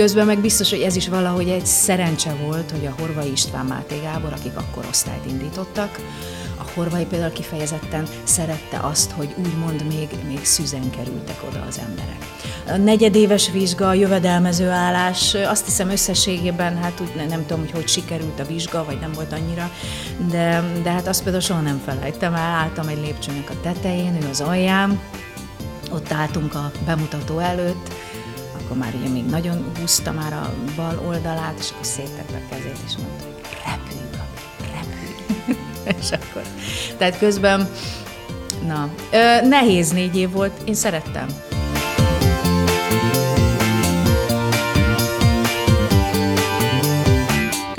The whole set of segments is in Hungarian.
közben meg biztos, hogy ez is valahogy egy szerencse volt, hogy a Horvai István Máté Gábor, akik akkor osztályt indítottak, a Horvai például kifejezetten szerette azt, hogy úgymond még, még szüzen kerültek oda az emberek. A negyedéves vizsga, a jövedelmező állás, azt hiszem összességében, hát úgy nem tudom, hogy hogy sikerült a vizsga, vagy nem volt annyira, de, de hát azt például soha nem felejtem el, álltam egy lépcsőnek a tetején, ő az alján, ott álltunk a bemutató előtt, akkor már ugye még nagyon húzta már a bal oldalát, és akkor széttette a kezét, és mondta, hogy repülj, repülj. és akkor, tehát közben, na, ö, nehéz négy év volt, én szerettem.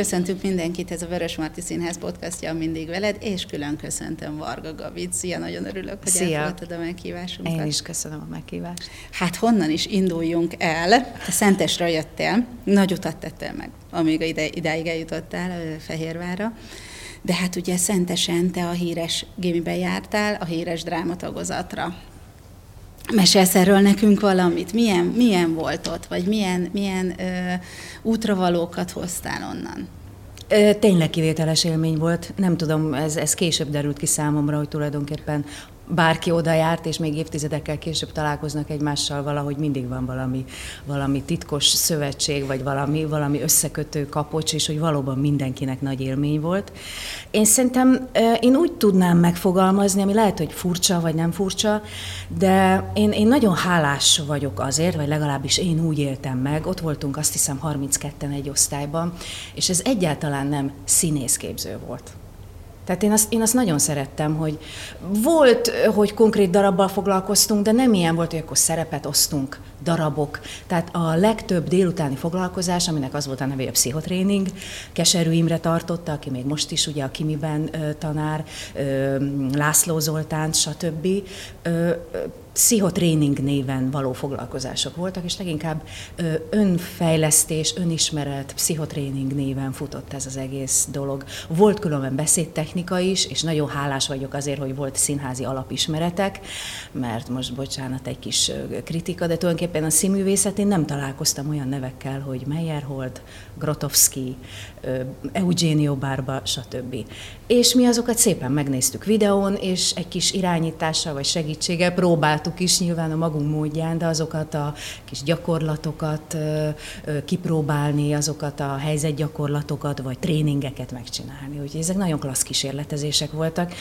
Köszöntünk mindenkit, ez a Vörös Marti Színház podcastja mindig veled, és külön köszöntöm Varga Gavit. Szia, nagyon örülök, hogy Szia. elfogadtad a meghívásunkat. Én is köszönöm a meghívást. Hát honnan is induljunk el? Te Szentesre jöttél, nagy utat tettél meg, amíg ide, idáig eljutottál Fehérvára. De hát ugye Szentesen te a híres gimiben jártál, a híres drámatagozatra. Mesélsz erről nekünk valamit? Milyen, milyen volt ott, vagy milyen, milyen ö, útravalókat hoztál onnan? Tényleg kivételes élmény volt. Nem tudom, ez, ez később derült ki számomra, hogy tulajdonképpen bárki oda járt, és még évtizedekkel később találkoznak egymással, valahogy mindig van valami, valami titkos szövetség, vagy valami, valami összekötő kapocs, és hogy valóban mindenkinek nagy élmény volt. Én szerintem én úgy tudnám megfogalmazni, ami lehet, hogy furcsa, vagy nem furcsa, de én, én nagyon hálás vagyok azért, vagy legalábbis én úgy éltem meg, ott voltunk azt hiszem 32-en egy osztályban, és ez egyáltalán nem színészképző volt. Tehát én azt, én azt nagyon szerettem, hogy volt, hogy konkrét darabbal foglalkoztunk, de nem ilyen volt, hogy akkor szerepet osztunk, darabok. Tehát a legtöbb délutáni foglalkozás, aminek az volt a neve, a pszichotréning, Keserű Imre tartotta, aki még most is ugye a Kimiben tanár, László Zoltán, stb. Pszichotréning néven való foglalkozások voltak, és leginkább önfejlesztés, önismeret, pszichotréning néven futott ez az egész dolog. Volt különben beszédtechnika is, és nagyon hálás vagyok azért, hogy volt színházi alapismeretek, mert most bocsánat, egy kis kritika, de tulajdonképpen a színművészetén nem találkoztam olyan nevekkel, hogy Meyerhold, Grotowski, Eugenio Barba, stb. És mi azokat szépen megnéztük videón, és egy kis irányítással vagy segítséggel próbáltuk is nyilván a magunk módján, de azokat a kis gyakorlatokat kipróbálni, azokat a helyzetgyakorlatokat vagy tréningeket megcsinálni. Úgyhogy ezek nagyon klassz kísérletezések voltak.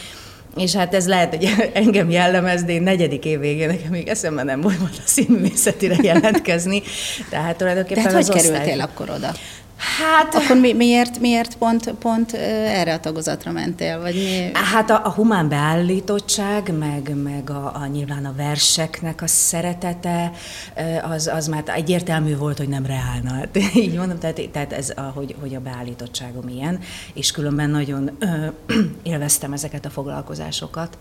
És hát ez lehet, hogy engem jellemez, de én negyedik év végén nekem még eszembe nem volt a színművészetire jelentkezni. Tehát tulajdonképpen De hát hogy osztály... kerültél akkor oda? Hát... Akkor mi, miért, miért pont, pont erre a tagozatra mentél? Vagy mi? Hát a, a humán beállítottság, meg, meg a, a, nyilván a verseknek a szeretete, az, az már egyértelmű volt, hogy nem reálna. Hát, így mondom, tehát, tehát ez, a, hogy, hogy a beállítottságom ilyen, és különben nagyon ö, élveztem ezeket a foglalkozásokat,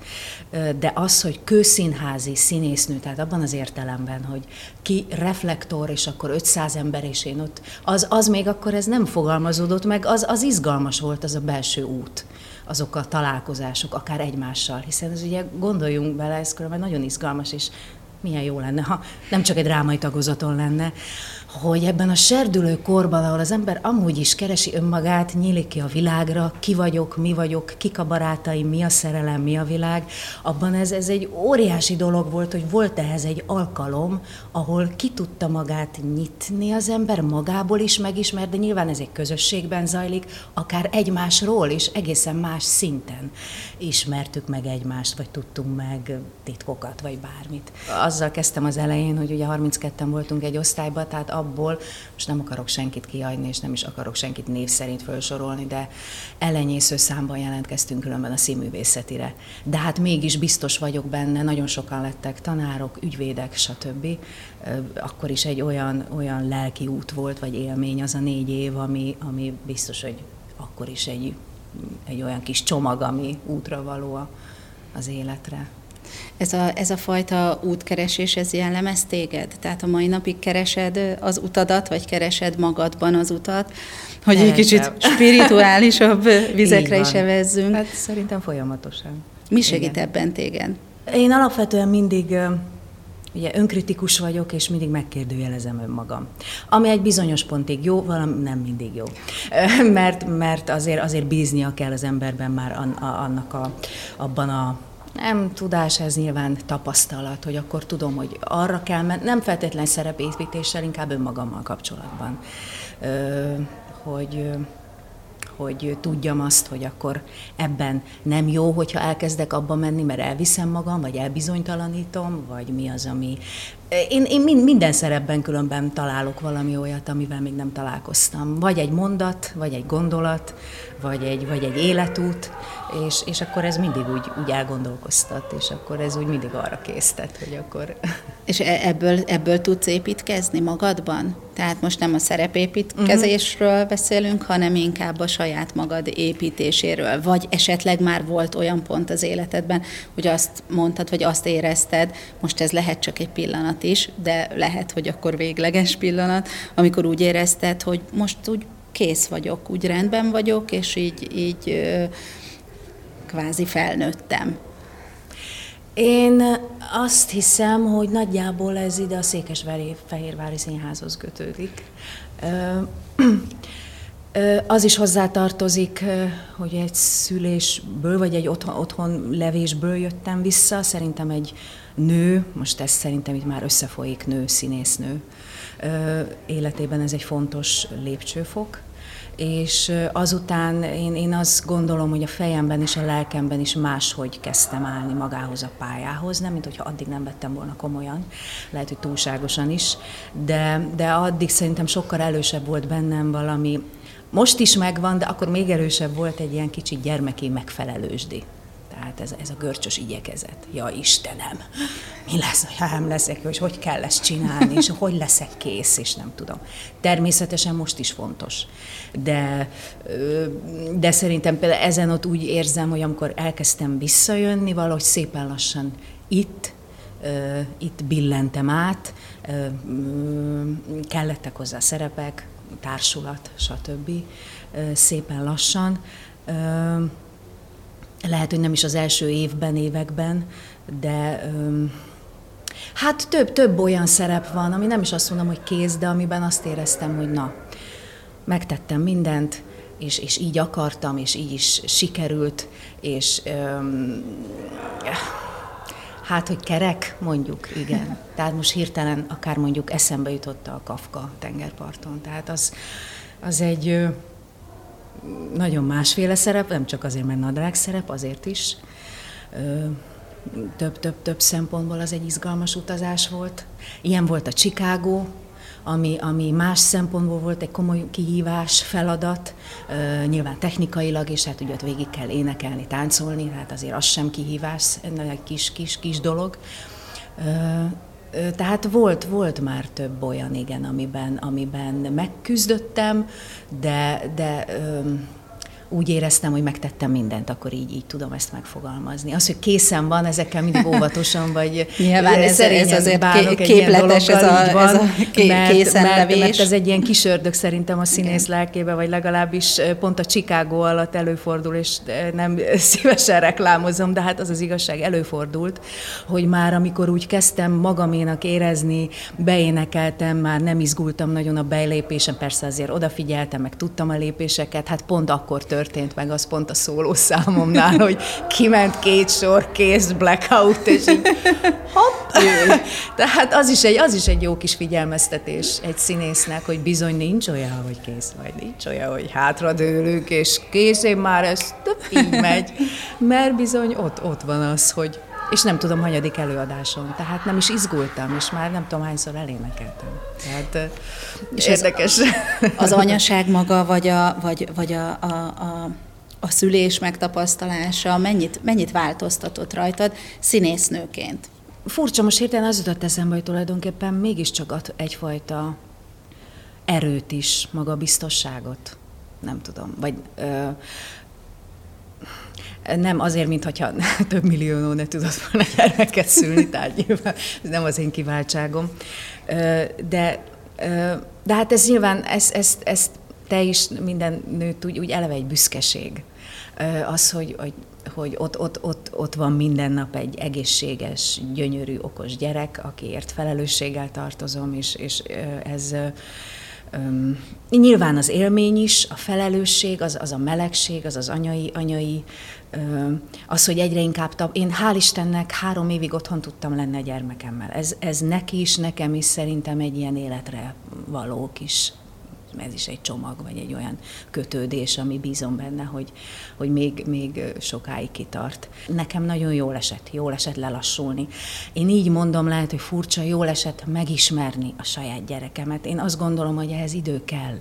de az, hogy kőszínházi színésznő, tehát abban az értelemben, hogy ki reflektor, és akkor 500 ember, és én ott, az, az még akkor akkor ez nem fogalmazódott meg, az, az izgalmas volt az a belső út, azok a találkozások, akár egymással, hiszen ez ugye gondoljunk bele, ez különben nagyon izgalmas, és milyen jó lenne, ha nem csak egy drámai tagozaton lenne, hogy ebben a serdülő korban, ahol az ember amúgy is keresi önmagát, nyílik ki a világra, ki vagyok, mi vagyok, kik a barátaim, mi a szerelem, mi a világ, abban ez, ez egy óriási dolog volt, hogy volt ehhez egy alkalom, ahol ki tudta magát nyitni az ember, magából is megismer, de nyilván ez egy közösségben zajlik, akár egymásról is egészen más szinten ismertük meg egymást, vagy tudtunk meg titkokat, vagy bármit. Azzal kezdtem az elején, hogy ugye 32-en voltunk egy osztályban, tehát abból, most nem akarok senkit kiadni, és nem is akarok senkit név szerint felsorolni, de elenyésző számban jelentkeztünk különben a színművészetire. De hát mégis biztos vagyok benne, nagyon sokan lettek tanárok, ügyvédek, stb. Akkor is egy olyan, olyan lelki út volt, vagy élmény az a négy év, ami, ami biztos, hogy akkor is egy, egy olyan kis csomag, ami útra való az életre. Ez a, ez a fajta útkeresés, ez jellemez téged? Tehát a mai napig keresed az utadat, vagy keresed magadban az utat, hogy egy kicsit spirituálisabb vizekre is evezzünk? Hát szerintem folyamatosan. Mi segít Igen. ebben téged? Én alapvetően mindig ugye önkritikus vagyok, és mindig megkérdőjelezem önmagam. Ami egy bizonyos pontig jó, valami nem mindig jó. Mert, mert azért, azért bíznia kell az emberben már annak a, abban a nem tudás, ez nyilván tapasztalat, hogy akkor tudom, hogy arra kell menni, nem feltétlen szerepépítéssel, inkább önmagammal kapcsolatban. Hogy hogy tudjam azt, hogy akkor ebben nem jó, hogyha elkezdek abba menni, mert elviszem magam, vagy elbizonytalanítom, vagy mi az, ami... Én, én minden szerepben különben találok valami olyat, amivel még nem találkoztam. Vagy egy mondat, vagy egy gondolat, vagy egy, vagy egy életút, és, és akkor ez mindig úgy, úgy elgondolkoztat, és akkor ez úgy mindig arra késztet, hogy akkor... És e, ebből, ebből tudsz építkezni magadban? Tehát most nem a szerepépítkezésről uh-huh. beszélünk, hanem inkább a saját magad építéséről. Vagy esetleg már volt olyan pont az életedben, hogy azt mondtad, hogy azt érezted, most ez lehet csak egy pillanat is, de lehet, hogy akkor végleges pillanat, amikor úgy érezted, hogy most úgy kész vagyok, úgy rendben vagyok, és így, így kvázi felnőttem. Én azt hiszem, hogy nagyjából ez ide a Székesvári Fehérvári Színházhoz kötődik. Az is hozzátartozik, hogy egy szülésből, vagy egy otthon, otthon levésből jöttem vissza. Szerintem egy nő, most ez szerintem itt már összefolyik nő, színésznő életében ez egy fontos lépcsőfok. És azután én, én azt gondolom, hogy a fejemben és a lelkemben is máshogy kezdtem állni magához a pályához, nem mint hogyha addig nem vettem volna komolyan, lehet, hogy túlságosan is, de, de addig szerintem sokkal elősebb volt bennem valami, most is megvan, de akkor még erősebb volt egy ilyen kicsit gyermeki megfelelősdi. Tehát ez, ez a görcsös igyekezet. Ja, Istenem, mi lesz, ha nem leszek, és hogy kell ezt csinálni, és hogy leszek kész, és nem tudom. Természetesen most is fontos. De, de szerintem például ezen ott úgy érzem, hogy amikor elkezdtem visszajönni, valahogy szépen lassan itt, itt billentem át, kellettek hozzá szerepek, társulat, stb. Szépen lassan lehet, hogy nem is az első évben, években, de hát több, több olyan szerep van, ami nem is azt mondom, hogy kész, de amiben azt éreztem, hogy na, megtettem mindent, és, és így akartam, és így is sikerült, és öm, hát, hogy kerek, mondjuk, igen. Tehát most hirtelen akár mondjuk eszembe jutott a Kafka tengerparton. Tehát az, az egy nagyon másféle szerep, nem csak azért, mert nadrág szerep, azért is. Több-több-több szempontból az egy izgalmas utazás volt. Ilyen volt a Chicago, ami, ami más szempontból volt egy komoly kihívás, feladat, nyilván technikailag, és hát ugye ott végig kell énekelni, táncolni, hát azért az sem kihívás, egy kis-kis-kis dolog. Tehát volt, volt már több olyan, igen, amiben, amiben megküzdöttem, de, de úgy éreztem, hogy megtettem mindent, akkor így, így tudom ezt megfogalmazni. Az, hogy készen van, ezekkel mindig óvatosan, vagy Nyilván ez, ez azért bánok képletes ez a, van, ez a ké, mert, mert, mert, ez egy ilyen kis ördög szerintem a színész Igen. lelkébe, vagy legalábbis pont a Chicago alatt előfordul, és nem szívesen reklámozom, de hát az az igazság előfordult, hogy már amikor úgy kezdtem magaménak érezni, beénekeltem, már nem izgultam nagyon a belépésen, persze azért odafigyeltem, meg tudtam a lépéseket, hát pont akkor tört történt meg az pont a szóló számomnál, hogy kiment két sor, kész, blackout, és így hopp. Tehát az is, egy, az is egy jó kis figyelmeztetés egy színésznek, hogy bizony nincs olyan, hogy kész vagy, nincs olyan, hogy hátradőlünk, és kész, én már ez így megy, mert bizony ott, ott van az, hogy és nem tudom, hanyadik előadásom, tehát nem is izgultam, és már nem tudom, hányszor elénekeltem. Tehát és érdekes. Az anyaság maga, vagy a, vagy, vagy a, a, a a szülés megtapasztalása mennyit, mennyit változtatott rajtad színésznőként? Furcsa, most hirtelen az jutott eszembe, hogy tulajdonképpen mégiscsak ad egyfajta erőt is, maga biztosságot. Nem tudom. Vagy ö, nem azért, mintha több millió ne tudott volna gyermeket szülni, tehát nyilván ez nem az én kiváltságom. De, de hát ez nyilván, ezt, ezt, ezt te is, minden nőt úgy, úgy eleve egy büszkeség Az, hogy, hogy, hogy ott, ott, ott, ott van minden nap egy egészséges, gyönyörű, okos gyerek, akiért felelősséggel tartozom, és, és ez Üm, nyilván az élmény is, a felelősség, az, az a melegség, az az anyai, anyai az, hogy egyre inkább, tab- én hál' Istennek három évig otthon tudtam lenni a gyermekemmel. Ez, ez neki is, nekem is szerintem egy ilyen életre való kis ez is egy csomag, vagy egy olyan kötődés, ami bízom benne, hogy, hogy még, még sokáig kitart. Nekem nagyon jól esett, jól esett lelassulni. Én így mondom, lehet, hogy furcsa, jól esett megismerni a saját gyerekemet. Én azt gondolom, hogy ehhez idő kell.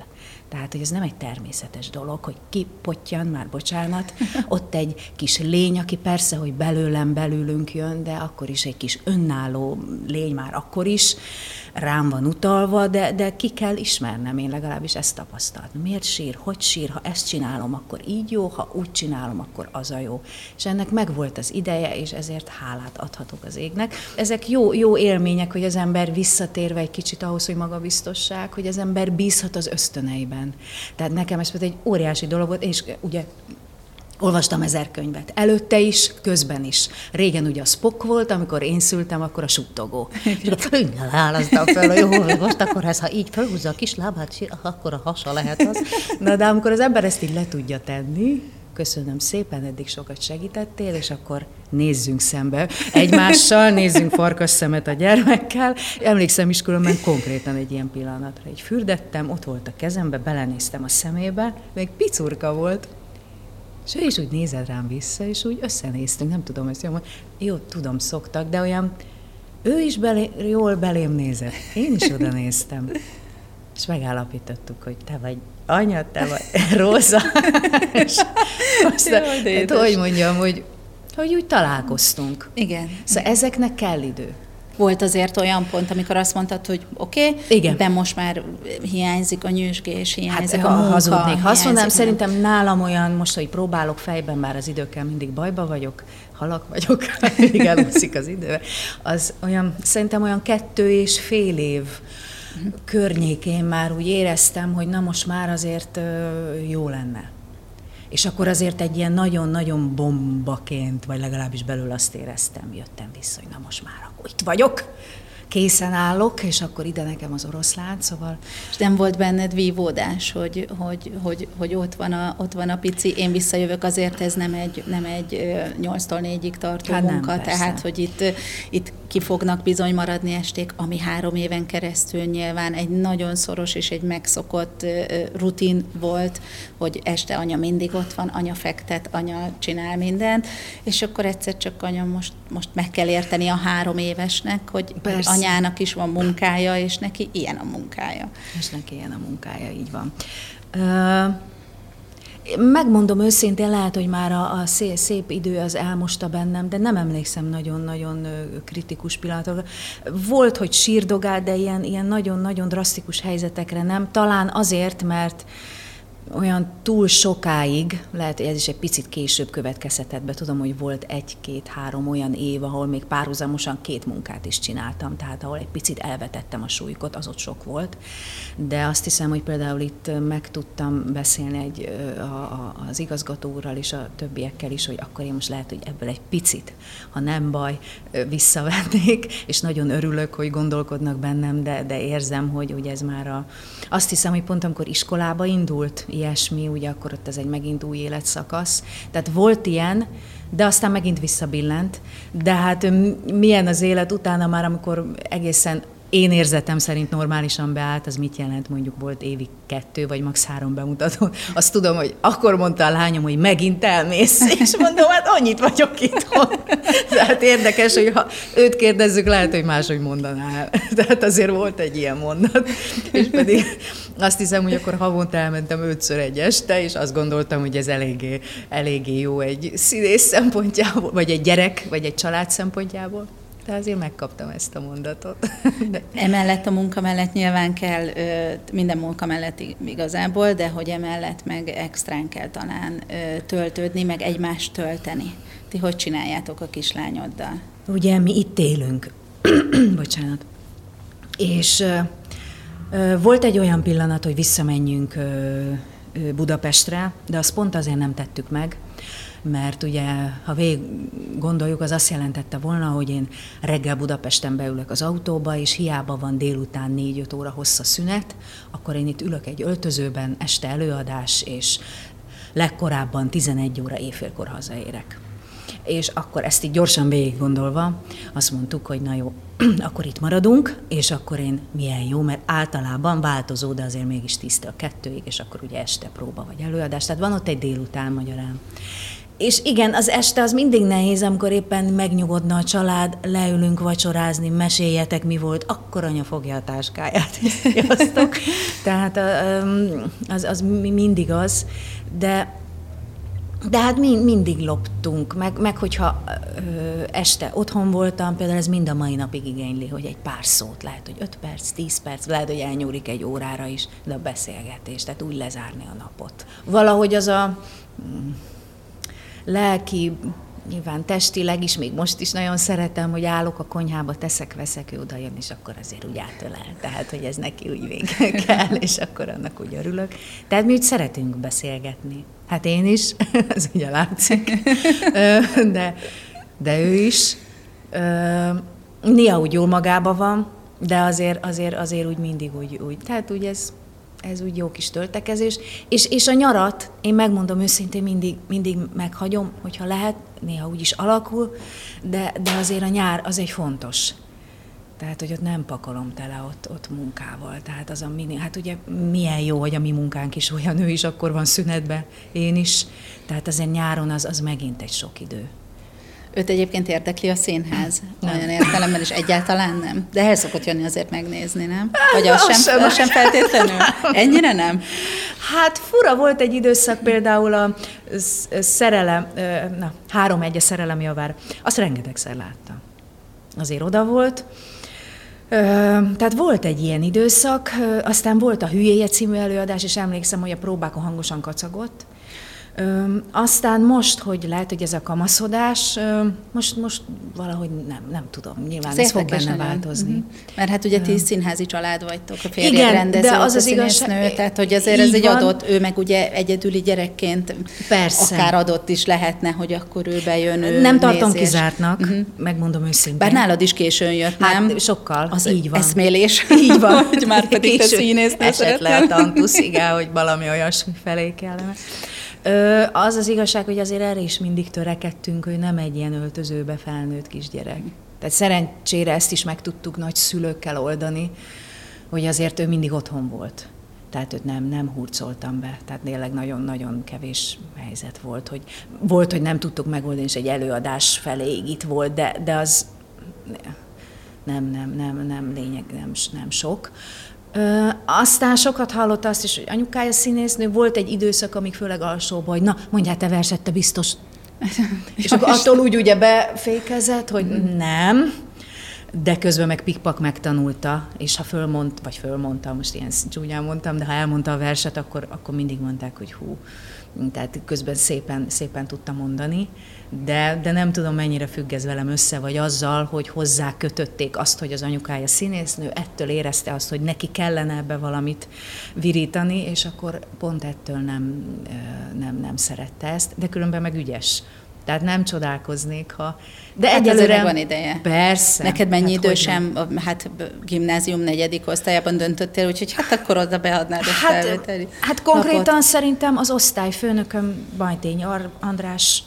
Tehát, hogy ez nem egy természetes dolog, hogy kipottyan, már bocsánat, ott egy kis lény, aki persze, hogy belőlem, belülünk jön, de akkor is egy kis önálló lény már akkor is, rám van utalva, de, de ki kell ismernem, én legalábbis ezt tapasztaltam. Miért sír, hogy sír, ha ezt csinálom, akkor így jó, ha úgy csinálom, akkor az a jó. És ennek megvolt az ideje, és ezért hálát adhatok az égnek. Ezek jó, jó élmények, hogy az ember visszatérve egy kicsit ahhoz, hogy magabiztosság, hogy az ember bízhat az ösztöneiben. Tehát nekem ez egy óriási dolog volt, és ugye Olvastam ezer könyvet. Előtte is, közben is. Régen ugye a Spock volt, amikor én szültem, akkor a suttogó. És akkor könnyel állaztam fel, hogy jó, most akkor ez, ha így felhúzza a kis lábát, akkor a hasa lehet az. Na de amikor az ember ezt így le tudja tenni, köszönöm szépen, eddig sokat segítettél, és akkor nézzünk szembe egymással, nézzünk farkas szemet a gyermekkel. Emlékszem is különben konkrétan egy ilyen pillanatra. Egy fürdettem, ott volt a kezembe, belenéztem a szemébe, még picurka volt, és ő is úgy nézett rám vissza, és úgy összenéztünk, nem tudom ezt jól Jó, tudom, szoktak, de olyan, ő is belé, jól belém nézett. Én is oda néztem. És megállapítottuk, hogy te vagy anya, te vagy Róza. és aztán, hát, hogy mondjam, hogy, hogy úgy találkoztunk. Igen. Szóval ezeknek kell idő. Volt azért olyan pont, amikor azt mondtad, hogy oké, okay, de most már hiányzik a nyűsgés, hiányzik hát, a munka. Hazudnék. Ha azt mondanám, szerintem nálam olyan, most, hogy próbálok fejben, bár az időkkel mindig bajba vagyok, halak vagyok, mindig elúszik az idő, az olyan, szerintem olyan kettő és fél év környékén már úgy éreztem, hogy na most már azért jó lenne. És akkor azért egy ilyen nagyon-nagyon bombaként, vagy legalábbis belül azt éreztem, jöttem vissza, hogy na most már akkor itt vagyok, készen állok, és akkor ide nekem az oroszlán, szóval... És nem volt benned vívódás, hogy, hogy, hogy, hogy ott, van a, ott van a pici, én visszajövök, azért ez nem egy, nem egy 8-tól 4-ig tartó hát munka, nem, tehát hogy itt, itt ki fognak bizony maradni esték, ami három éven keresztül nyilván egy nagyon szoros és egy megszokott rutin volt, hogy este anya mindig ott van, anya fektet, anya csinál mindent, és akkor egyszer csak anya most, most meg kell érteni a három évesnek, hogy Persze. Anyának is van munkája, és neki ilyen a munkája. És neki ilyen a munkája, így van. Uh... Megmondom őszintén, lehet, hogy már a, a szép, szép idő az elmosta bennem, de nem emlékszem nagyon-nagyon kritikus pillanatokra. Volt, hogy sírdogál, de ilyen, ilyen nagyon-nagyon drasztikus helyzetekre nem. Talán azért, mert olyan túl sokáig, lehet, hogy ez is egy picit később következhetett be, tudom, hogy volt egy-két-három olyan év, ahol még párhuzamosan két munkát is csináltam, tehát ahol egy picit elvetettem a súlykot, az ott sok volt, de azt hiszem, hogy például itt meg tudtam beszélni egy, a, a, az igazgató úrral és a többiekkel is, hogy akkor én most lehet, hogy ebből egy picit, ha nem baj, visszavennék, és nagyon örülök, hogy gondolkodnak bennem, de, de érzem, hogy, hogy ez már a... Azt hiszem, hogy pont amikor iskolába indult, ilyesmi, ugye akkor ott ez egy megint új életszakasz. Tehát volt ilyen, de aztán megint visszabillent. De hát milyen az élet utána már, amikor egészen én érzetem szerint normálisan beállt, az mit jelent, mondjuk volt évi kettő vagy max. három bemutató. Azt tudom, hogy akkor mondta a lányom, hogy megint elmész, és mondom, hát annyit vagyok itt. Tehát érdekes, hogy ha őt kérdezzük, lehet, hogy máshogy mondaná. Tehát azért volt egy ilyen mondat. És pedig azt hiszem, hogy akkor havonta elmentem ötször egy este, és azt gondoltam, hogy ez eléggé, eléggé jó egy színész szempontjából, vagy egy gyerek, vagy egy család szempontjából de azért megkaptam ezt a mondatot. De. Emellett a munka mellett nyilván kell, minden munka mellett igazából, de hogy emellett meg extrán kell talán töltődni, meg egymást tölteni. Ti hogy csináljátok a kislányoddal? Ugye mi itt élünk. Bocsánat. És volt egy olyan pillanat, hogy visszamenjünk Budapestre, de azt pont azért nem tettük meg, mert ugye, ha végig gondoljuk, az azt jelentette volna, hogy én reggel Budapesten beülök az autóba, és hiába van délután 4-5 óra hossza szünet, akkor én itt ülök egy öltözőben, este előadás, és legkorábban 11 óra éjfélkor hazaérek. És akkor ezt így gyorsan végig gondolva, azt mondtuk, hogy na jó, akkor itt maradunk, és akkor én milyen jó, mert általában változó, de azért mégis tiszta a kettőig, és akkor ugye este próba vagy előadás. Tehát van ott egy délután magyarán. És igen, az este az mindig nehéz, amikor éppen megnyugodna a család, leülünk vacsorázni, meséljetek, mi volt, akkor anya fogja a táskáját, sziasztok. Tehát az, az mindig az, de de hát mi, mindig loptunk, meg, meg hogyha ö, este otthon voltam, például ez mind a mai napig igényli, hogy egy pár szót, lehet, hogy 5 perc, 10 perc, lehet, hogy elnyúlik egy órára is, de a beszélgetés, tehát úgy lezárni a napot. Valahogy az a lelki, nyilván testileg is, még most is nagyon szeretem, hogy állok a konyhába, teszek, veszek, ő oda jön, és akkor azért úgy átölel. Tehát, hogy ez neki úgy vége kell, és akkor annak úgy örülök. Tehát mi úgy szeretünk beszélgetni. Hát én is, ez ugye látszik, de, de ő is. Néha úgy jól magában van, de azért, azért, azért úgy mindig úgy, úgy. Tehát úgy ez ez úgy jó kis töltekezés. És, és a nyarat, én megmondom őszintén, mindig, mindig meghagyom, hogyha lehet, néha úgy is alakul, de, de azért a nyár az egy fontos. Tehát, hogy ott nem pakolom tele ott, ott munkával. Tehát az a mini, hát ugye milyen jó, hogy a mi munkánk is olyan, ő is akkor van szünetben, én is. Tehát azért nyáron az, az megint egy sok idő. Őt egyébként érdekli a színház, nem. olyan értelemben is egyáltalán nem. De el szokott jönni azért megnézni, nem? Vagy az, az, sem, az sem feltétlenül? Ennyire nem? Hát fura volt egy időszak például a szerelem, na, három egy a szerelem javár. Azt rengetegszer láttam. Azért oda volt. Tehát volt egy ilyen időszak, aztán volt a Hülyéje című előadás, és emlékszem, hogy a próbákon hangosan kacagott, Aztán most, hogy lehet, hogy ez a kamaszodás, most, most valahogy nem, nem tudom, nyilván Szép ez fog benne változni. Uh-huh. Mert hát ugye ti színházi család vagytok, a férjed Igen, rendező, de az az igazság, tehát hogy azért ez egy van. adott, ő meg ugye egyedüli gyerekként Persze. akár adott is lehetne, hogy akkor ő bejön, ő Nem tartom nézés. kizártnak, uh-huh. megmondom őszintén. Bár nálad is későn jött, hát, nem? sokkal, az így van. eszmélés. Így van. hogy már pedig Késő, te színésznő Esett le a tantusz, igen, hogy valami olyasmi felé kellene. Az az igazság, hogy azért erre is mindig törekedtünk, hogy nem egy ilyen öltözőbe felnőtt kisgyerek. Tehát szerencsére ezt is meg tudtuk nagy szülőkkel oldani, hogy azért ő mindig otthon volt. Tehát őt nem, nem hurcoltam be. Tehát tényleg nagyon-nagyon kevés helyzet volt, hogy volt, hogy nem tudtuk megoldani, és egy előadás felé itt volt, de, de az nem, nem, nem, nem lényeg, nem, nem sok. Ö, aztán sokat hallott azt is, hogy anyukája színésznő, volt egy időszak, amíg főleg alsóban, hogy na, mondjál, te verset, te biztos. és akkor attól úgy ugye befékezett, hogy mm. nem, de közben meg pikpak megtanulta, és ha fölmond, vagy fölmondta, most ilyen csúnyán mondtam, de ha elmondta a verset, akkor, akkor mindig mondták, hogy hú, tehát közben szépen, szépen tudta mondani, de, de nem tudom, mennyire függ ez velem össze, vagy azzal, hogy hozzá kötötték azt, hogy az anyukája színésznő, ettől érezte azt, hogy neki kellene ebbe valamit virítani, és akkor pont ettől nem, nem, nem szerette ezt, de különben meg ügyes. Tehát nem csodálkoznék, ha... De hát egyelőre van ideje. Persze. Neked mennyi hát idő sem, hát gimnázium negyedik osztályában döntöttél, úgyhogy hát akkor oda beadnád a hát, felvételi Hát konkrétan napot. szerintem az osztályfőnököm Bajtény András,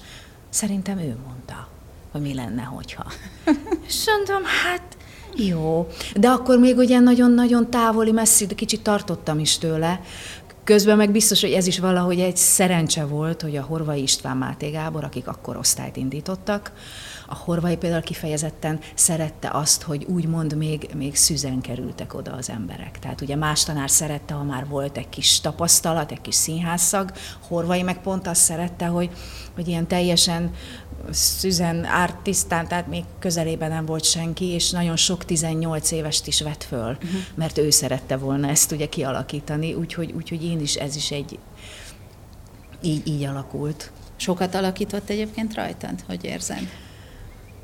szerintem ő mondta, hogy mi lenne, hogyha. És mondtam, hát jó. De akkor még ugye nagyon-nagyon távoli, messzi, de kicsit tartottam is tőle, Közben meg biztos, hogy ez is valahogy egy szerencse volt, hogy a Horvai István Máté Gábor, akik akkor osztályt indítottak, a Horvai például kifejezetten szerette azt, hogy úgymond még, még szüzen kerültek oda az emberek. Tehát ugye más tanár szerette, ha már volt egy kis tapasztalat, egy kis színházszag, Horvai meg pont azt szerette, hogy, hogy ilyen teljesen szüzen ártisztán, tehát még közelében nem volt senki, és nagyon sok 18 évest is vett föl, uh-huh. mert ő szerette volna ezt ugye kialakítani, úgyhogy, úgyhogy én is, ez is egy, így, így alakult. Sokat alakított egyébként rajtad, hogy érzed?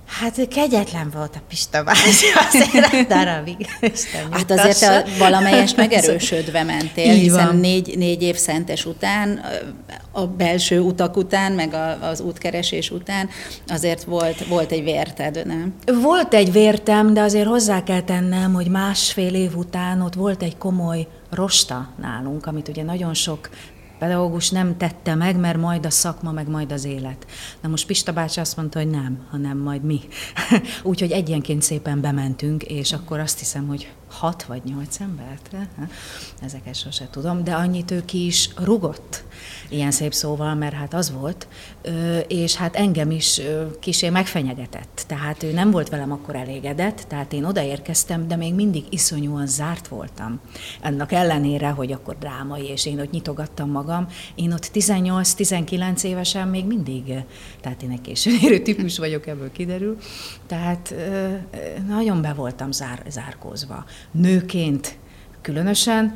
Hát kegyetlen volt a Pista bácsi, azért darabig. hát azért te valamelyest megerősödve mentél, Így hiszen négy, négy év szentes után, a belső utak után, meg a, az útkeresés után azért volt, volt egy vérted, nem? Volt egy vértem, de azért hozzá kell tennem, hogy másfél év után ott volt egy komoly rosta nálunk, amit ugye nagyon sok pedagógus nem tette meg, mert majd a szakma, meg majd az élet. Na most Pista bácsi azt mondta, hogy nem, hanem majd mi. Úgyhogy egyenként szépen bementünk, és akkor azt hiszem, hogy hat vagy nyolc embert, ezeket sose tudom, de annyit ő ki is rugott, ilyen szép szóval, mert hát az volt, és hát engem is kisé megfenyegetett, tehát ő nem volt velem akkor elégedett, tehát én odaérkeztem, de még mindig iszonyúan zárt voltam. Ennek ellenére, hogy akkor drámai, és én ott nyitogattam magam, én ott 18-19 évesen még mindig, tehát én egy későn típus vagyok, ebből kiderül, tehát nagyon be voltam zár, zárkózva nőként különösen,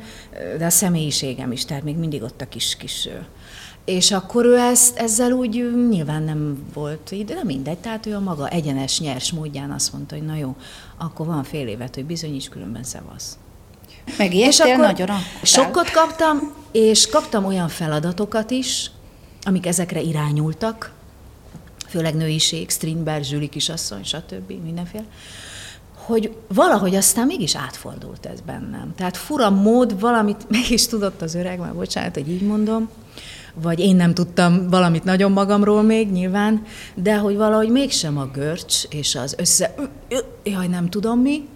de a személyiségem is, tehát még mindig ott a kis, kis és akkor ő ezt, ezzel úgy nyilván nem volt, de nem mindegy, tehát ő a maga egyenes, nyers módján azt mondta, hogy na jó, akkor van fél évet, hogy bizonyíts, különben szevasz. Megijedtél nagyon a... Sokkot kaptam, és kaptam olyan feladatokat is, amik ezekre irányultak, főleg nőiség, Strindberg, Zsüli kisasszony, stb. mindenféle hogy valahogy aztán mégis átfordult ez bennem. Tehát fura mód, valamit mégis tudott az öreg, már bocsánat, hogy így mondom, vagy én nem tudtam valamit nagyon magamról még nyilván, de hogy valahogy mégsem a görcs és az össze, jaj, nem tudom mi,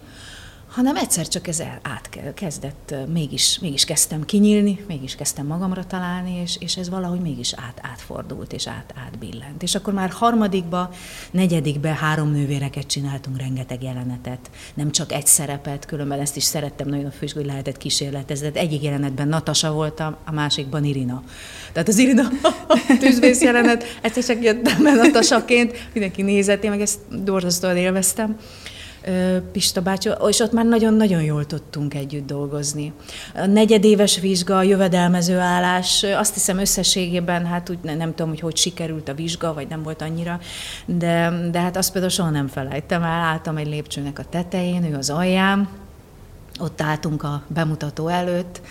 hanem egyszer csak ez átkezdett, mégis, mégis kezdtem kinyílni, mégis kezdtem magamra találni, és, és ez valahogy mégis át, átfordult, és át, átbillent. És akkor már harmadikba, negyedikbe három nővéreket csináltunk, rengeteg jelenetet, nem csak egy szerepet, különben ezt is szerettem nagyon a fősgő, hogy lehetett kísérletezni. Egyik jelenetben Natasa voltam, a másikban Irina. Tehát az Irina tűzvész jelenet, egyszer csak jöttem el Natasaként, mindenki nézett, én meg ezt dorzasztóan élveztem. Pista bácsi, és ott már nagyon-nagyon jól tudtunk együtt dolgozni. A negyedéves vizsga, a jövedelmező állás, azt hiszem összességében, hát úgy nem tudom, hogy hogy sikerült a vizsga, vagy nem volt annyira, de, de hát azt például soha nem felejtem el, álltam egy lépcsőnek a tetején, ő az alján, ott álltunk a bemutató előtt,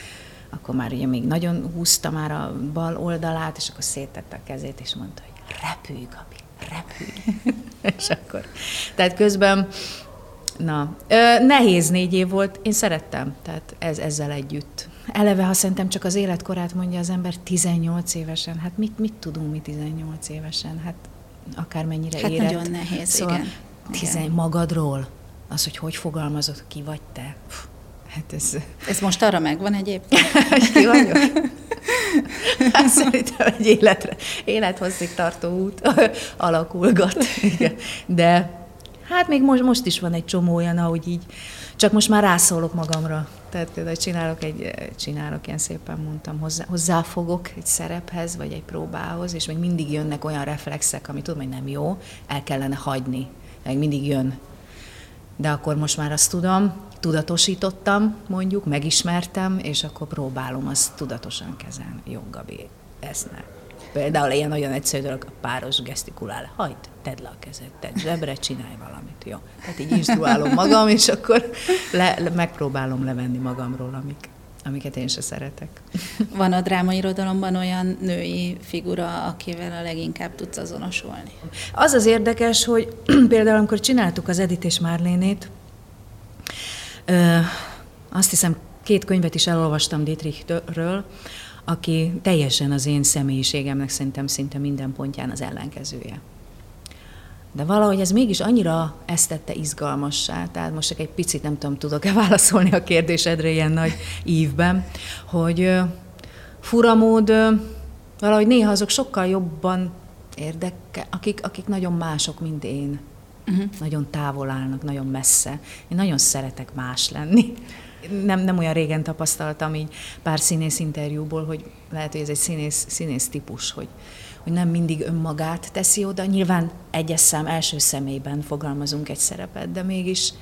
akkor már ugye még nagyon húzta már a bal oldalát, és akkor széttette a kezét, és mondta, hogy repülj, Gabi, repülj. és akkor, tehát közben Na, ö, nehéz négy év volt, én szerettem, tehát ez, ezzel együtt. Eleve, ha szerintem csak az életkorát mondja az ember 18 évesen, hát mit, mit tudunk mi 18 évesen? Hát akármennyire hát érett. nagyon nehéz, szóval igen. Tizen, igen. magadról, az, hogy hogy fogalmazod, ki vagy te. hát ez... Ez most arra megvan egyébként? ki vagyok? Hát szerintem egy életre, élethosszig tartó út alakulgat. Igen. De Hát még most, most is van egy csomó olyan, ahogy így, csak most már rászólok magamra. Tehát például csinálok egy, csinálok, ilyen szépen mondtam, hozzá, hozzáfogok egy szerephez, vagy egy próbához, és még mindig jönnek olyan reflexek, ami tudom, hogy nem jó, el kellene hagyni. Meg mindig jön. De akkor most már azt tudom, tudatosítottam, mondjuk, megismertem, és akkor próbálom azt tudatosan kezelni. Jó, Gabi, ez ne. Például ilyen nagyon egyszerű dolog, a páros gesztikulál. Hagyd, tedd le a kezed, tedd zsebre, csinálj valamit, jó. Tehát így instruálom magam, és akkor le, le, megpróbálom levenni magamról, amik, amiket én se szeretek. Van a drámairodalomban olyan női figura, akivel a leginkább tudsz azonosulni? Az az érdekes, hogy például amikor csináltuk az Edith és Márlénét, ö, azt hiszem két könyvet is elolvastam Dietrichről, aki teljesen az én személyiségemnek szerintem szinte minden pontján az ellenkezője. De valahogy ez mégis annyira ezt tette izgalmassá, tehát most csak egy picit nem tudom, tudok-e válaszolni a kérdésedre ilyen nagy ívben, hogy fura mód, valahogy néha azok sokkal jobban érdekel, akik, akik nagyon mások, mint én. Uh-huh. Nagyon távol állnak, nagyon messze. Én nagyon szeretek más lenni nem, nem olyan régen tapasztaltam így pár színész interjúból, hogy lehet, hogy ez egy színész, színész típus, hogy, hogy nem mindig önmagát teszi oda. Nyilván egyes szám első szemében fogalmazunk egy szerepet, de mégis,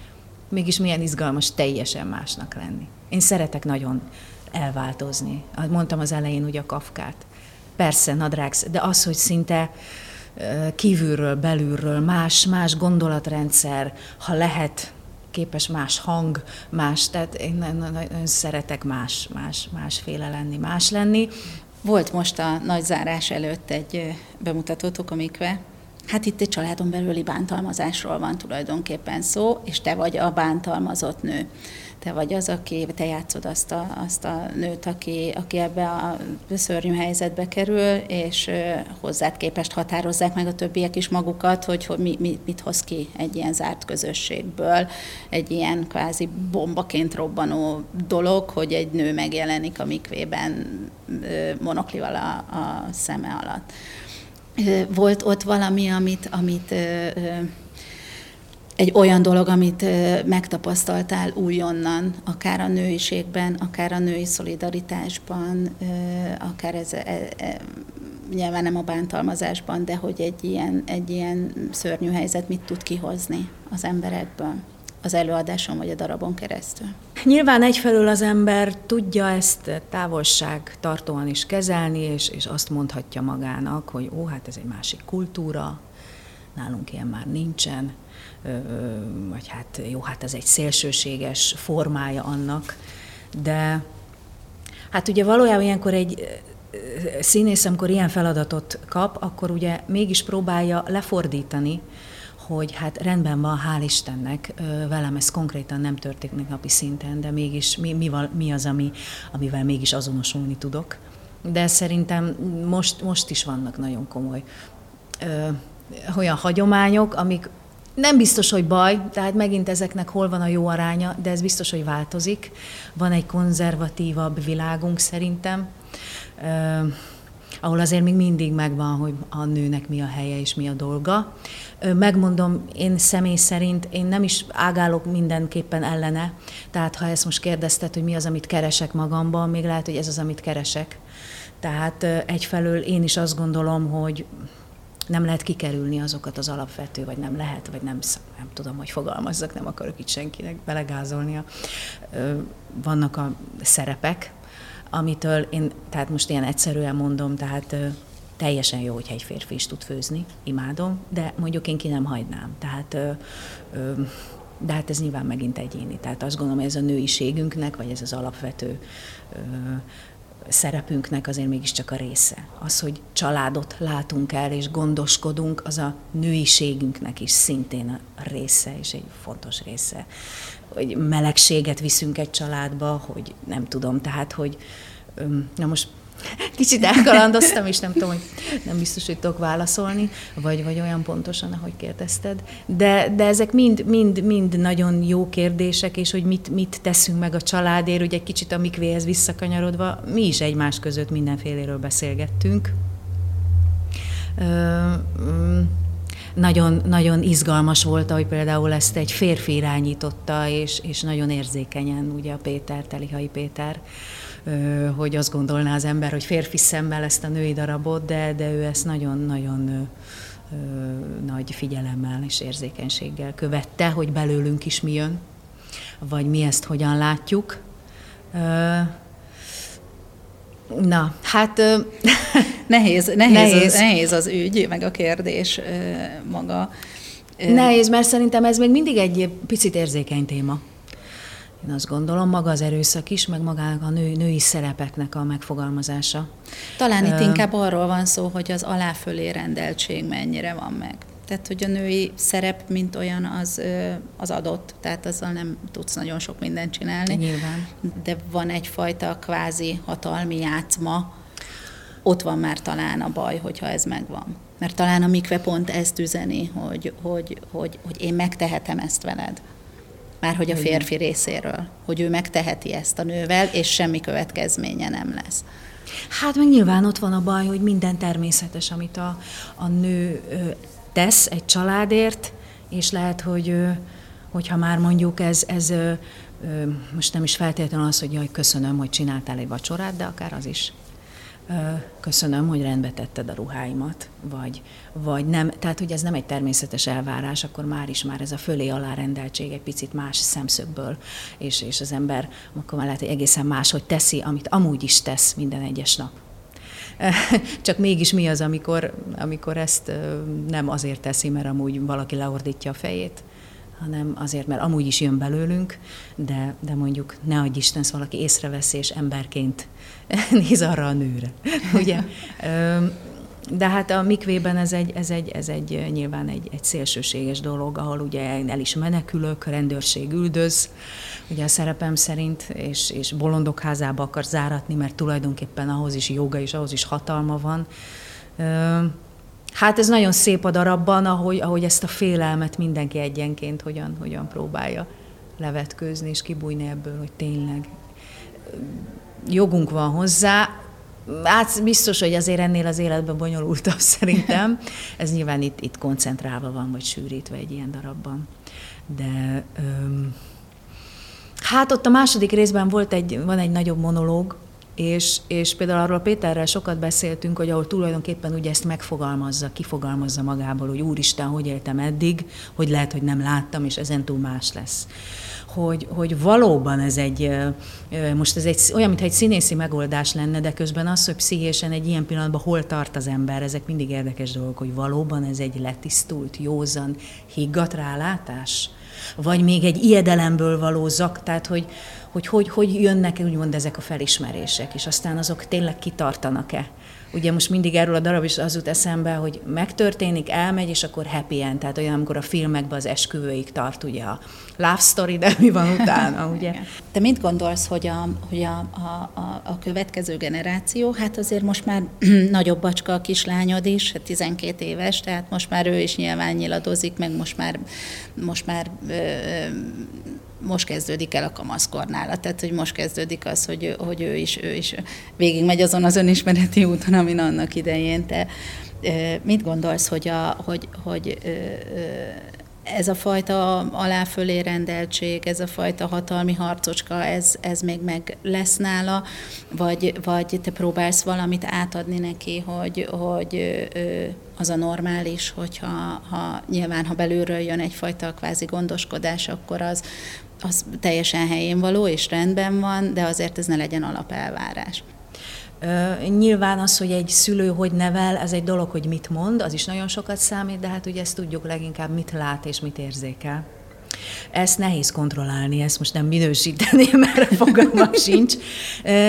mégis milyen izgalmas teljesen másnak lenni. Én szeretek nagyon elváltozni. Mondtam az elején ugye a kafkát. Persze, nadrágsz, de az, hogy szinte kívülről, belülről, más, más gondolatrendszer, ha lehet, képes más hang, más, tehát én nagyon szeretek más, más, másféle lenni, más lenni. Volt most a nagy zárás előtt egy bemutatótok, amikve Hát itt egy családon belüli bántalmazásról van tulajdonképpen szó, és te vagy a bántalmazott nő. Te vagy az, aki, te játszod azt a, azt a nőt, aki, aki ebbe a szörnyű helyzetbe kerül, és hozzád képest határozzák meg a többiek is magukat, hogy, hogy mi, mi, mit hoz ki egy ilyen zárt közösségből, egy ilyen kvázi bombaként robbanó dolog, hogy egy nő megjelenik a mikvében monoklival a, a szeme alatt. Volt ott valami, amit, amit egy olyan dolog, amit megtapasztaltál újonnan, akár a nőiségben, akár a női szolidaritásban, akár ez, e, e, nyilván nem a bántalmazásban, de hogy egy ilyen, egy ilyen szörnyű helyzet mit tud kihozni az emberekből az előadáson vagy a darabon keresztül. Nyilván egyfelől az ember tudja ezt távolság tartóan is kezelni, és, és azt mondhatja magának, hogy ó, hát ez egy másik kultúra, nálunk ilyen már nincsen, vagy hát jó, hát ez egy szélsőséges formája annak, de hát ugye valójában ilyenkor egy színész, amikor ilyen feladatot kap, akkor ugye mégis próbálja lefordítani, hogy hát rendben van, hál' Istennek, velem ez konkrétan nem történik napi szinten, de mégis mi, mi, mi az, ami, amivel mégis azonosulni tudok. De szerintem most, most is vannak nagyon komoly ö, olyan hagyományok, amik nem biztos, hogy baj, tehát megint ezeknek hol van a jó aránya, de ez biztos, hogy változik. Van egy konzervatívabb világunk szerintem, ahol azért még mindig megvan, hogy a nőnek mi a helye és mi a dolga. Megmondom, én személy szerint én nem is ágálok mindenképpen ellene, tehát ha ezt most kérdezted, hogy mi az, amit keresek magamban, még lehet, hogy ez az, amit keresek. Tehát egyfelől én is azt gondolom, hogy nem lehet kikerülni azokat az alapvető, vagy nem lehet, vagy nem, nem tudom, hogy fogalmazzak, nem akarok itt senkinek belegázolnia. Vannak a szerepek, amitől én, tehát most ilyen egyszerűen mondom, tehát teljesen jó, hogyha egy férfi is tud főzni, imádom, de mondjuk én ki nem hagynám. Tehát de hát ez nyilván megint egyéni. Tehát azt gondolom, hogy ez a nőiségünknek, vagy ez az alapvető szerepünknek azért mégiscsak a része. Az, hogy családot látunk el és gondoskodunk, az a nőiségünknek is szintén a része, és egy fontos része. Hogy melegséget viszünk egy családba, hogy nem tudom, tehát, hogy na most Kicsit elkalandoztam, és nem tudom, hogy nem biztos, hogy tudok válaszolni, vagy, vagy olyan pontosan, ahogy kérdezted. De, de ezek mind, mind, mind nagyon jó kérdések, és hogy mit, mit teszünk meg a családért, ugye egy kicsit a mikvéhez visszakanyarodva, mi is egymás között mindenféléről beszélgettünk. Mm, nagyon, nagyon izgalmas volt, hogy például ezt egy férfi irányította, és, és nagyon érzékenyen, ugye a Péter, Telihai Péter, hogy azt gondolná az ember, hogy férfi szemmel ezt a női darabot, de, de ő ezt nagyon-nagyon nagy figyelemmel és érzékenységgel követte, hogy belőlünk is mi jön, vagy mi ezt hogyan látjuk. Na, hát... Nehéz, nehéz, nehéz. Az, nehéz az ügy, meg a kérdés maga. Nehéz, mert szerintem ez még mindig egy picit érzékeny téma. Én azt gondolom, maga az erőszak is, meg maga a nő, női szerepeknek a megfogalmazása. Talán itt uh, inkább arról van szó, hogy az aláfölé rendeltség mennyire van meg. Tehát, hogy a női szerep, mint olyan, az, az adott, tehát azzal nem tudsz nagyon sok mindent csinálni. Nyilván. De van egyfajta kvázi hatalmi játszma, ott van már talán a baj, hogyha ez megvan. Mert talán a mikve pont ezt üzeni, hogy, hogy, hogy, hogy én megtehetem ezt veled már hogy a férfi részéről, hogy ő megteheti ezt a nővel, és semmi következménye nem lesz. Hát meg nyilván ott van a baj, hogy minden természetes, amit a, a nő tesz egy családért, és lehet, hogy hogyha már mondjuk ez, ez most nem is feltétlenül az, hogy jaj, köszönöm, hogy csináltál egy vacsorát, de akár az is köszönöm, hogy rendbe tetted a ruháimat, vagy, vagy nem, tehát hogy ez nem egy természetes elvárás, akkor már is már ez a fölé alárendeltség egy picit más szemszögből, és, és az ember akkor már lehet, hogy egészen más, hogy teszi, amit amúgy is tesz minden egyes nap. Csak mégis mi az, amikor, amikor ezt nem azért teszi, mert amúgy valaki leordítja a fejét, hanem azért, mert amúgy is jön belőlünk, de, de mondjuk ne adj Isten, valaki észreveszi, és emberként néz arra a nőre. Ugye? De hát a mikvében ez egy, ez egy, ez egy nyilván egy, egy szélsőséges dolog, ahol ugye el is menekülök, rendőrség üldöz, ugye a szerepem szerint, és, és bolondok házába akar záratni, mert tulajdonképpen ahhoz is joga és ahhoz is hatalma van. Hát ez nagyon szép a darabban, ahogy, ahogy ezt a félelmet mindenki egyenként hogyan, hogyan próbálja levetkőzni és kibújni ebből, hogy tényleg jogunk van hozzá, Hát biztos, hogy azért ennél az életben bonyolultabb szerintem. Ez nyilván itt, itt koncentrálva van, vagy sűrítve egy ilyen darabban. De öm, hát ott a második részben volt egy, van egy nagyobb monológ, és, és például arról Péterrel sokat beszéltünk, hogy ahol tulajdonképpen ugye ezt megfogalmazza, kifogalmazza magából, hogy úristen, hogy éltem eddig, hogy lehet, hogy nem láttam, és ezentúl más lesz hogy, hogy valóban ez egy, most ez egy, olyan, mintha egy színészi megoldás lenne, de közben az, hogy pszichésen egy ilyen pillanatban hol tart az ember, ezek mindig érdekes dolgok, hogy valóban ez egy letisztult, józan, higgadt rálátás? Vagy még egy ijedelemből való zak, tehát hogy hogy, hogy, hogy jönnek úgymond ezek a felismerések, és aztán azok tényleg kitartanak-e? Ugye most mindig erről a darab is az jut eszembe, hogy megtörténik, elmegy, és akkor happy end, tehát olyan, amikor a filmekben az esküvőig tart ugye a love story, de mi van utána, ugye? Te mit gondolsz, hogy a, hogy a, a, a, a következő generáció, hát azért most már nagyobb bacska a kislányod is, 12 éves, tehát most már ő is nyilván nyiladozik, meg most már, most már ö, most kezdődik el a kamaszkornála, tehát hogy most kezdődik az, hogy, hogy ő is, ő is végigmegy azon az önismereti úton, amin annak idején te mit gondolsz, hogy, a, hogy, hogy ez a fajta aláfölé rendeltség, ez a fajta hatalmi harcocska, ez, ez még meg lesz nála, vagy, vagy te próbálsz valamit átadni neki, hogy, hogy az a normális, hogyha ha, nyilván, ha belülről jön egyfajta kvázi gondoskodás, akkor az, az teljesen helyén való és rendben van, de azért ez ne legyen alapelvárás. Nyilván az, hogy egy szülő hogy nevel, ez egy dolog, hogy mit mond, az is nagyon sokat számít, de hát ugye ezt tudjuk leginkább mit lát és mit érzékel. Ezt nehéz kontrollálni, ezt most nem minősíteném, mert fogalmam sincs.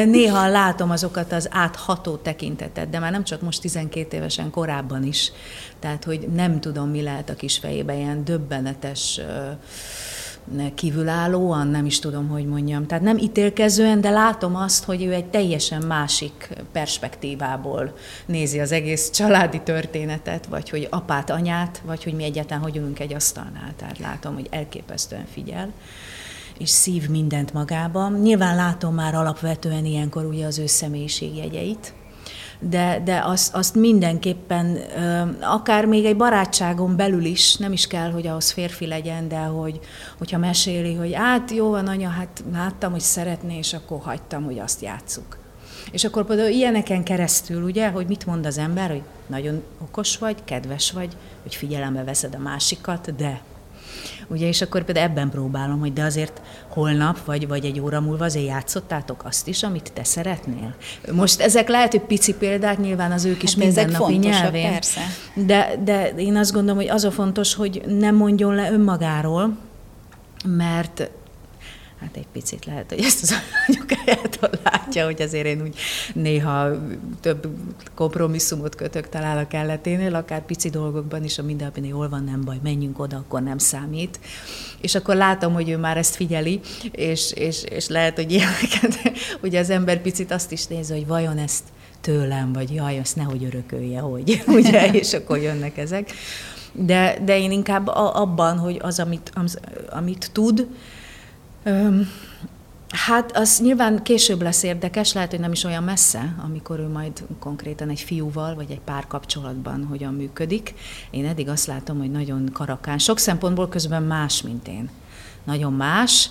Néha látom azokat az átható tekintetet, de már nem csak most 12 évesen, korábban is. Tehát, hogy nem tudom, mi lehet a kis fejében, ilyen döbbenetes kívülállóan, nem is tudom, hogy mondjam. Tehát nem ítélkezően, de látom azt, hogy ő egy teljesen másik perspektívából nézi az egész családi történetet, vagy hogy apát, anyát, vagy hogy mi egyáltalán hogy ülünk egy asztalnál. Tehát látom, hogy elképesztően figyel és szív mindent magában. Nyilván látom már alapvetően ilyenkor ugye az ő személyiségjegyeit, de, de azt, azt mindenképpen, akár még egy barátságon belül is, nem is kell, hogy ahhoz férfi legyen, de hogy, hogyha meséli, hogy hát jó van anya, hát láttam, hogy szeretné, és akkor hagytam, hogy azt játsszuk. És akkor például ilyeneken keresztül, ugye, hogy mit mond az ember, hogy nagyon okos vagy, kedves vagy, hogy figyelembe veszed a másikat, de Ugye, és akkor például ebben próbálom, hogy de azért holnap, vagy, vagy egy óra múlva azért játszottátok azt is, amit te szeretnél. Most ezek lehet, hogy pici példák, nyilván az ők is hát mindennapi nyelvén. Persze. De, de én azt gondolom, hogy az a fontos, hogy nem mondjon le önmagáról, mert hát egy picit lehet, hogy ezt az anyukájától látja, hogy azért én úgy néha több kompromisszumot kötök talán a kelleténél, akár pici dolgokban is, a mindennapi jól van, nem baj, menjünk oda, akkor nem számít. És akkor látom, hogy ő már ezt figyeli, és, és, és lehet, hogy ilyeneket, ugye az ember picit azt is nézi, hogy vajon ezt tőlem, vagy jaj, azt nehogy örökölje, hogy, ugye, és akkor jönnek ezek. De, de én inkább abban, hogy az, amit, az, amit tud, Hát az nyilván később lesz érdekes, lehet, hogy nem is olyan messze, amikor ő majd konkrétan egy fiúval vagy egy pár kapcsolatban hogyan működik. Én eddig azt látom, hogy nagyon karakán. Sok szempontból közben más, mint én. Nagyon más,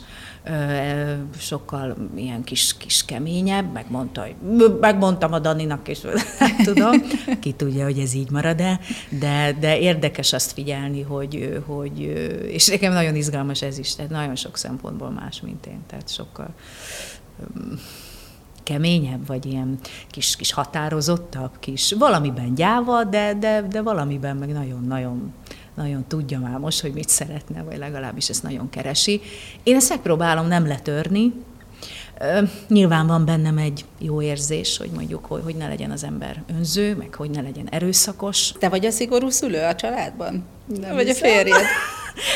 sokkal ilyen kis, kis keményebb, megmondta, hogy megmondtam a Daninak, és tudom, ki tudja, hogy ez így marad-e, de, de érdekes azt figyelni, hogy, hogy, és nekem nagyon izgalmas ez is, tehát nagyon sok szempontból más, mint én, tehát sokkal keményebb, vagy ilyen kis, kis határozottabb, kis valamiben gyáva, de, de, de valamiben meg nagyon-nagyon nagyon tudja már most, hogy mit szeretne, vagy legalábbis ezt nagyon keresi. Én ezt megpróbálom nem letörni, Nyilván van bennem egy jó érzés, hogy mondjuk, hogy, hogy ne legyen az ember önző, meg hogy ne legyen erőszakos. Te vagy a szigorú szülő a családban? Nem vagy hiszem. a férjed?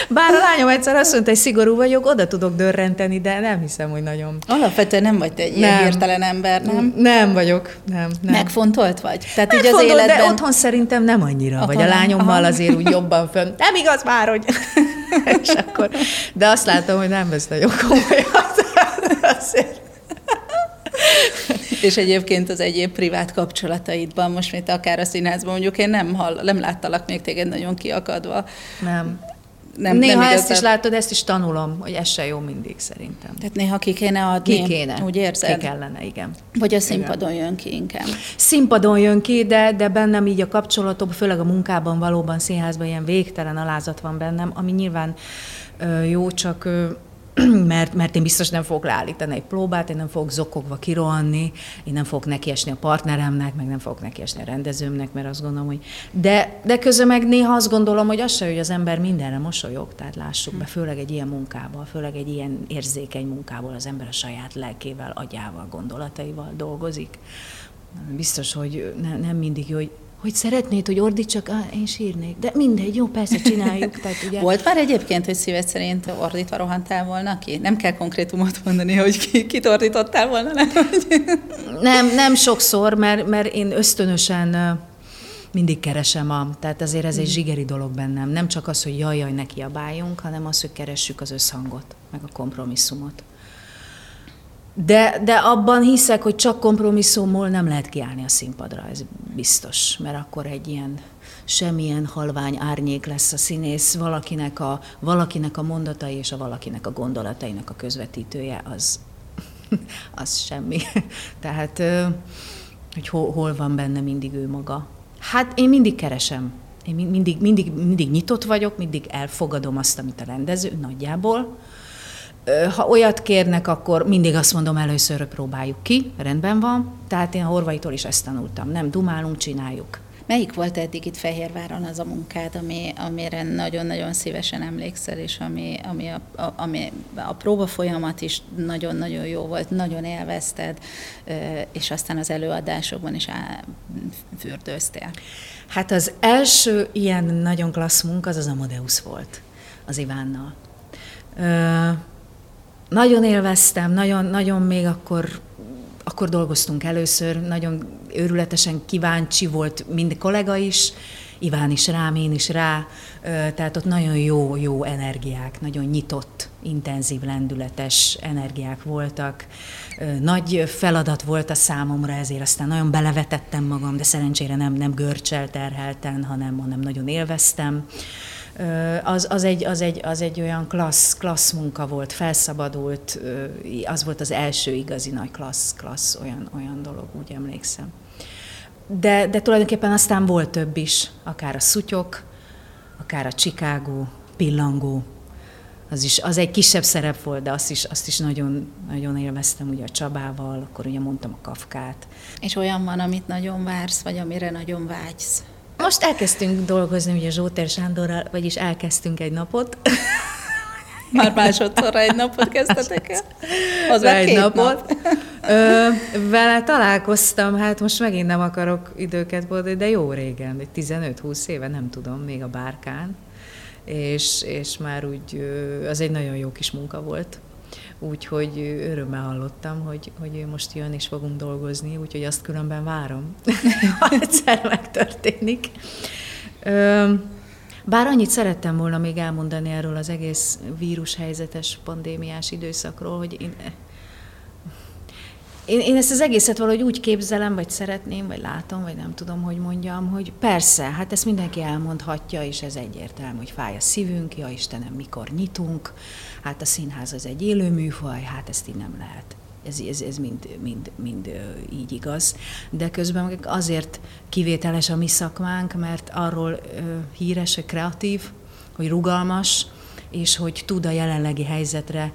Bár a lányom egyszer azt mondta, hogy szigorú vagyok, oda tudok dörrenteni, de nem hiszem, hogy nagyon. Alapvetően nem vagy te egy ilyen hirtelen ember, nem? Nem vagyok, nem. nem. Megfontolt vagy? Tehát így az életben... de otthon szerintem nem annyira, otthon vagy a lányommal aha. azért úgy jobban fönn. Nem igaz már, hogy... És akkor... De azt látom, hogy nem vesz nagyon komolyan. Azért. És egyébként az egyéb privát kapcsolataidban, most mint akár a színházban, mondjuk én nem, hall, nem láttalak még téged nagyon kiakadva. Nem. Nem, néha nem ezt is látod, ezt is tanulom, hogy ez se jó mindig szerintem. Tehát néha ki kéne adni, ki kéne. úgy érzed? Ki kellene, igen. Vagy a színpadon igen. jön ki inkább? Színpadon jön ki, de, de bennem így a kapcsolatok, főleg a munkában valóban színházban ilyen végtelen alázat van bennem, ami nyilván ö, jó, csak ö, mert, mert én biztos nem fogok leállítani egy próbát, én nem fogok zokogva kirohanni, én nem fogok nekiesni a partneremnek, meg nem fogok nekiesni a rendezőmnek, mert azt gondolom, hogy... De, de közben meg néha azt gondolom, hogy az se, hogy az ember mindenre mosolyog, tehát lássuk be, főleg egy ilyen munkával, főleg egy ilyen érzékeny munkából az ember a saját lelkével, agyával, gondolataival dolgozik. Biztos, hogy ne, nem mindig jó, hogy hogy szeretnéd, hogy ordítsak, ah, én sírnék. De mindegy, jó, persze csináljuk. Tehát ugye... Volt már egyébként, hogy szíved szerint ordítva rohantál volna ki? Nem kell konkrétumot mondani, hogy ki, kit ordítottál volna, nem? nem, nem sokszor, mert, mert én ösztönösen mindig keresem a, tehát azért ez egy mm. zsigeri dolog bennem. Nem csak az, hogy jaj, jaj, ne kiabáljunk, hanem az, hogy keressük az összhangot, meg a kompromisszumot. De, de abban hiszek, hogy csak kompromisszummal nem lehet kiállni a színpadra, ez biztos, mert akkor egy ilyen semmilyen halvány árnyék lesz a színész, valakinek a, valakinek a mondatai és a valakinek a gondolatainak a közvetítője, az, az semmi. Tehát, hogy hol, hol van benne mindig ő maga. Hát én mindig keresem. Én mindig, mindig, mindig nyitott vagyok, mindig elfogadom azt, amit a rendező nagyjából, ha olyat kérnek, akkor mindig azt mondom, először próbáljuk ki, rendben van. Tehát én a Horvaitól is ezt tanultam. Nem dumálunk, csináljuk. Melyik volt eddig itt Fehérváron az a munkád, ami, amire nagyon-nagyon szívesen emlékszel, és ami, ami, a, a, ami a próba folyamat is nagyon-nagyon jó volt, nagyon élvezted, és aztán az előadásokban is fürdőztél? Hát az első ilyen nagyon klassz munka az az Amadeus volt, az Ivánnal. Nagyon élveztem, nagyon, nagyon még akkor, akkor dolgoztunk először, nagyon őrületesen kíváncsi volt mind kollega is, Iván is rám, én is rá, tehát ott nagyon jó, jó energiák, nagyon nyitott, intenzív, lendületes energiák voltak. Nagy feladat volt a számomra, ezért aztán nagyon belevetettem magam, de szerencsére nem, nem görcsel terhelten, hanem, hanem nagyon élveztem az, az, egy, az, egy, az egy olyan klassz, klassz munka volt, felszabadult, az volt az első igazi nagy klassz, klassz olyan, olyan dolog, úgy emlékszem. De, de tulajdonképpen aztán volt több is, akár a szutyok, akár a Chicago, pillangó, az, is, az egy kisebb szerep volt, de azt is, azt is nagyon, nagyon élveztem ugye a Csabával, akkor ugye mondtam a Kafkát. És olyan van, amit nagyon vársz, vagy amire nagyon vágysz? Most elkezdtünk dolgozni ugye Zsóter Sándorral, vagyis elkezdtünk egy napot. Már másodszorra egy napot kezdtetek el? Az már egy napot. Nap. Ö, vele találkoztam, hát most megint nem akarok időket mondani, de jó régen, egy 15-20 éve, nem tudom, még a bárkán. És, és már úgy, az egy nagyon jó kis munka volt úgyhogy örömmel hallottam, hogy, hogy most jön és fogunk dolgozni, úgyhogy azt különben várom, ha egyszer megtörténik. Bár annyit szerettem volna még elmondani erről az egész vírushelyzetes, pandémiás időszakról, hogy én én, én ezt az egészet valahogy úgy képzelem, vagy szeretném, vagy látom, vagy nem tudom, hogy mondjam, hogy persze, hát ezt mindenki elmondhatja, és ez egyértelmű, hogy fáj a szívünk, ja Istenem, mikor nyitunk, hát a színház az egy élő műfaj, hát ezt így nem lehet. Ez, ez, ez mind, mind, mind így igaz. De közben azért kivételes a mi szakmánk, mert arról híres, hogy kreatív, hogy rugalmas, és hogy tud a jelenlegi helyzetre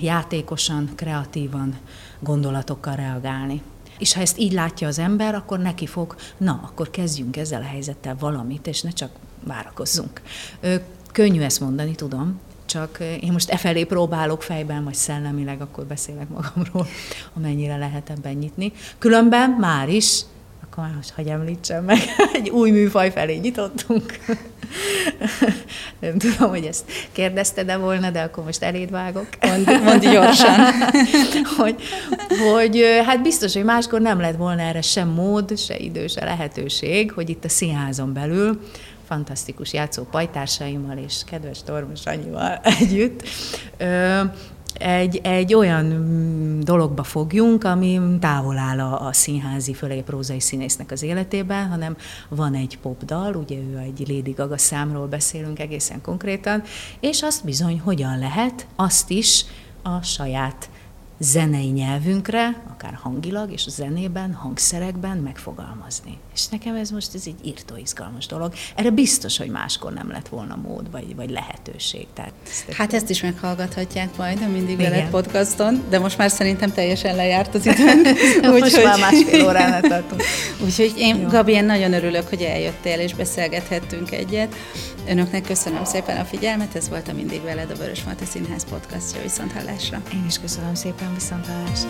játékosan, kreatívan, gondolatokkal reagálni. És ha ezt így látja az ember, akkor neki fog, na, akkor kezdjünk ezzel a helyzettel valamit, és ne csak várakozzunk. Könnyű ezt mondani, tudom, csak én most e felé próbálok fejben, vagy szellemileg, akkor beszélek magamról, amennyire lehet ebben nyitni. Különben már is, akkor már most hagyj említsem meg, egy új műfaj felé nyitottunk. Nem tudom, hogy ezt kérdezte de volna, de akkor most eléd vágok. Mondd, mondd gyorsan. hogy, hogy hát biztos, hogy máskor nem lett volna erre sem mód, se idő, se lehetőség, hogy itt a színházon belül fantasztikus játszó pajtársaimmal és kedves Tormos Annyival együtt egy, egy olyan dologba fogjunk, ami távol áll a, a színházi föléprózai színésznek az életében, hanem van egy popdal, ugye ő egy Lady Gaga számról beszélünk egészen konkrétan, és azt bizony hogyan lehet azt is a saját zenei nyelvünkre, akár hangilag és a zenében, hangszerekben megfogalmazni. És nekem ez most ez egy írtó izgalmas dolog. Erre biztos, hogy máskor nem lett volna mód, vagy, vagy lehetőség. Tehát ezt hát ezt is meghallgathatják majd a Mindig Veled podcaston, de most már szerintem teljesen lejárt az időnk. Úgy, most hogy... már másfél óránál tartunk. Úgyhogy én, Jó. Gabi, én nagyon örülök, hogy eljöttél és beszélgethettünk egyet. Önöknek köszönöm szépen a figyelmet, ez volt a Mindig Veled, a Vörös Marta Színház podcastja, viszont hallásra. Én is köszönöm szépen, viszont hallásra.